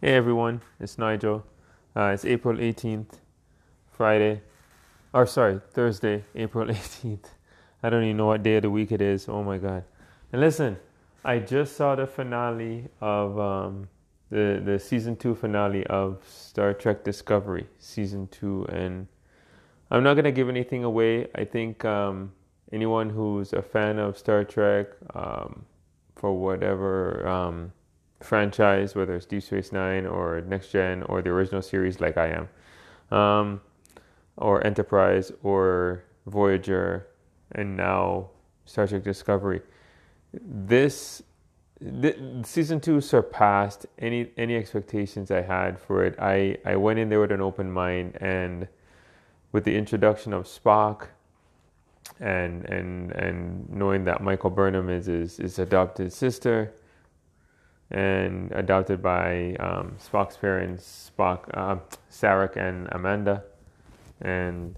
Hey everyone, it's Nigel. Uh, it's April 18th, Friday. Or sorry, Thursday, April 18th. I don't even know what day of the week it is. Oh my god. And listen, I just saw the finale of um, the the season 2 finale of Star Trek Discovery, season 2 and I'm not going to give anything away. I think um, anyone who's a fan of Star Trek um, for whatever um, franchise, whether it's Deep Space Nine or Next Gen or the original series, like I am, um, or Enterprise or Voyager, and now Star Trek Discovery. This, season two surpassed any any expectations I had for it. I I went in there with an open mind, and with the introduction of Spock. And, and and knowing that Michael Burnham is his, his adopted sister, and adopted by um, Spock's parents, Spock, uh, Sarek, and Amanda. And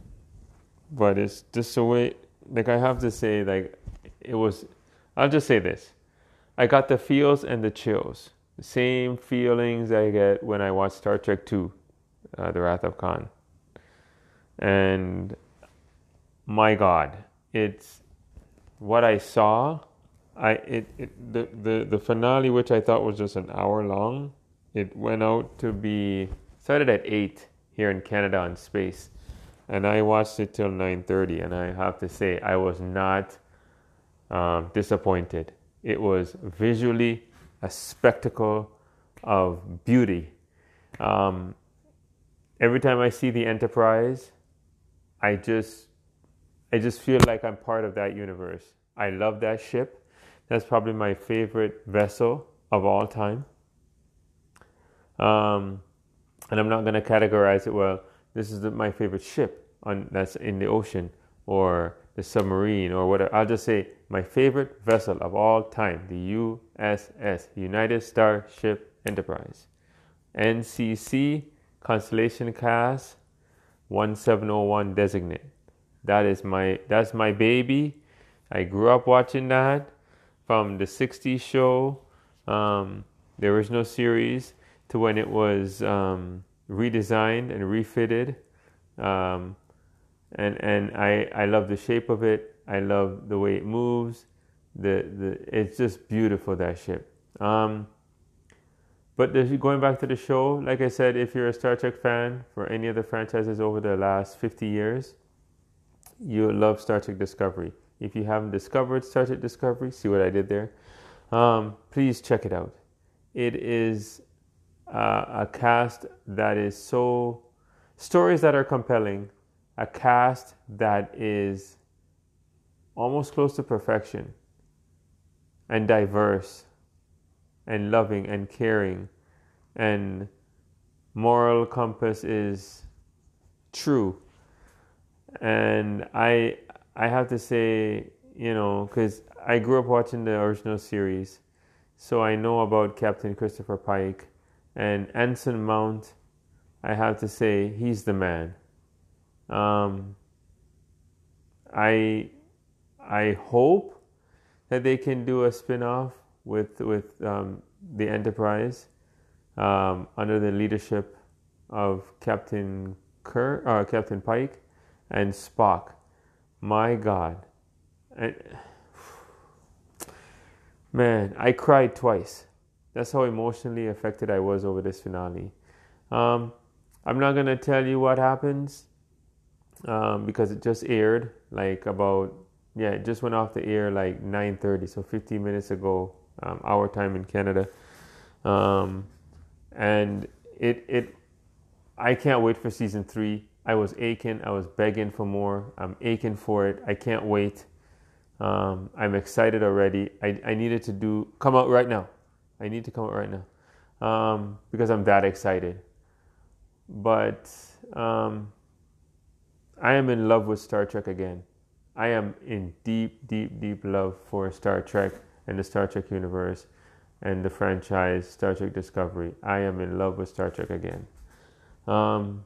but it's just the way. Like I have to say, like it was. I'll just say this: I got the feels and the chills, the same feelings I get when I watch Star Trek Two, uh, The Wrath of Khan. And my God, it's what I saw I it, it the, the the finale, which I thought was just an hour long, it went out to be started at eight here in Canada on Space, and I watched it till nine thirty, and I have to say I was not um, disappointed. It was visually a spectacle of beauty. Um, every time I see the Enterprise, I just I just feel like I'm part of that universe. I love that ship. That's probably my favorite vessel of all time. Um, and I'm not going to categorize it. Well, this is the, my favorite ship on that's in the ocean or the submarine or whatever. I'll just say my favorite vessel of all time, the USS United Starship Enterprise, NCC Constellation Class 1701 designate. That is my that's my baby. I grew up watching that from the 60s show, um, the original series, to when it was um, redesigned and refitted. Um, and and I, I love the shape of it. I love the way it moves. The, the it's just beautiful that ship. Um, but going back to the show, like I said, if you're a Star Trek fan for any of the franchises over the last 50 years, you love Star Trek Discovery. If you haven't discovered Star Trek Discovery, see what I did there. Um, please check it out. It is uh, a cast that is so stories that are compelling, a cast that is almost close to perfection, and diverse, and loving and caring, and moral compass is true. And I I have to say, you know, because I grew up watching the original series, so I know about Captain Christopher Pike and Anson Mount. I have to say, he's the man. Um, I I hope that they can do a spin-off with with um, the Enterprise um, under the leadership of Captain uh, Captain Pike, and Spock my God. And, man, I cried twice. That's how emotionally affected I was over this finale. Um, I'm not going to tell you what happens um, because it just aired like about, yeah, it just went off the air like 9.30, so 15 minutes ago, um, our time in Canada. Um, and it, it, I can't wait for season three. I was aching. I was begging for more. I'm aching for it. I can't wait. Um, I'm excited already. I, I needed to do come out right now. I need to come out right now um, because I'm that excited. But um, I am in love with Star Trek again. I am in deep, deep, deep love for Star Trek and the Star Trek universe and the franchise Star Trek Discovery. I am in love with Star Trek again. Um,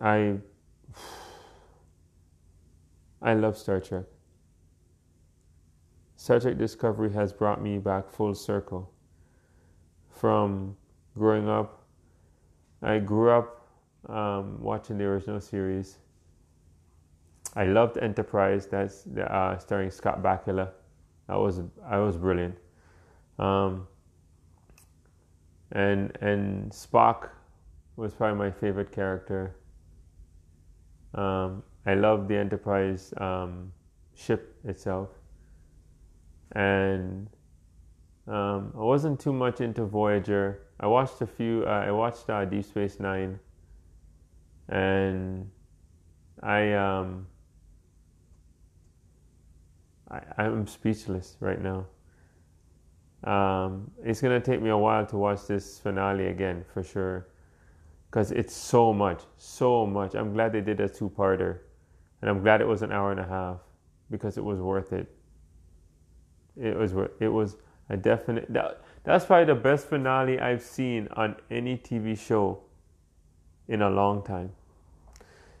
I I love Star Trek. Star Trek Discovery has brought me back full circle. from growing up. I grew up um, watching the original series. I loved Enterprise. That's uh, starring Scott Bakula. That was I was brilliant. Um, and and Spock was probably my favorite character. Um, I love the Enterprise um, ship itself, and um, I wasn't too much into Voyager. I watched a few. Uh, I watched uh, Deep Space Nine, and I um, I, I'm speechless right now. Um, it's gonna take me a while to watch this finale again for sure, because it's so much, so much. I'm glad they did a two-parter, and I'm glad it was an hour and a half because it was worth it. It was worth. it was a definite. That, that's probably the best finale I've seen on any TV show in a long time.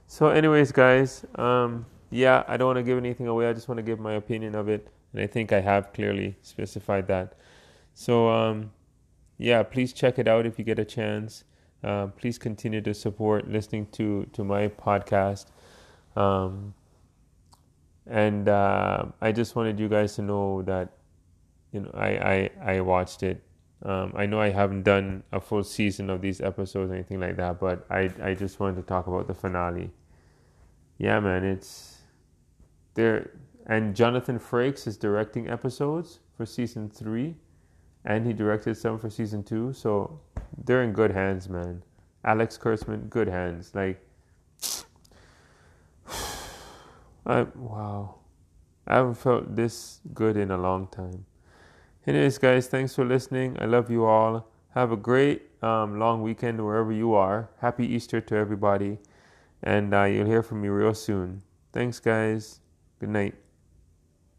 So, anyways, guys, um, yeah, I don't want to give anything away. I just want to give my opinion of it, and I think I have clearly specified that. So, um, yeah, please check it out if you get a chance. Uh, please continue to support listening to to my podcast. Um, and uh, I just wanted you guys to know that you know I I, I watched it. Um, I know I haven't done a full season of these episodes or anything like that, but I I just wanted to talk about the finale. Yeah, man, it's there. And Jonathan Frakes is directing episodes for season three, and he directed some for season two. So they're in good hands, man. Alex Kurtzman, good hands. Like I wow. I haven't felt this good in a long time. Anyways, guys, thanks for listening. I love you all. Have a great um, long weekend wherever you are. Happy Easter to everybody. And uh, you'll hear from me real soon. Thanks, guys. Good night.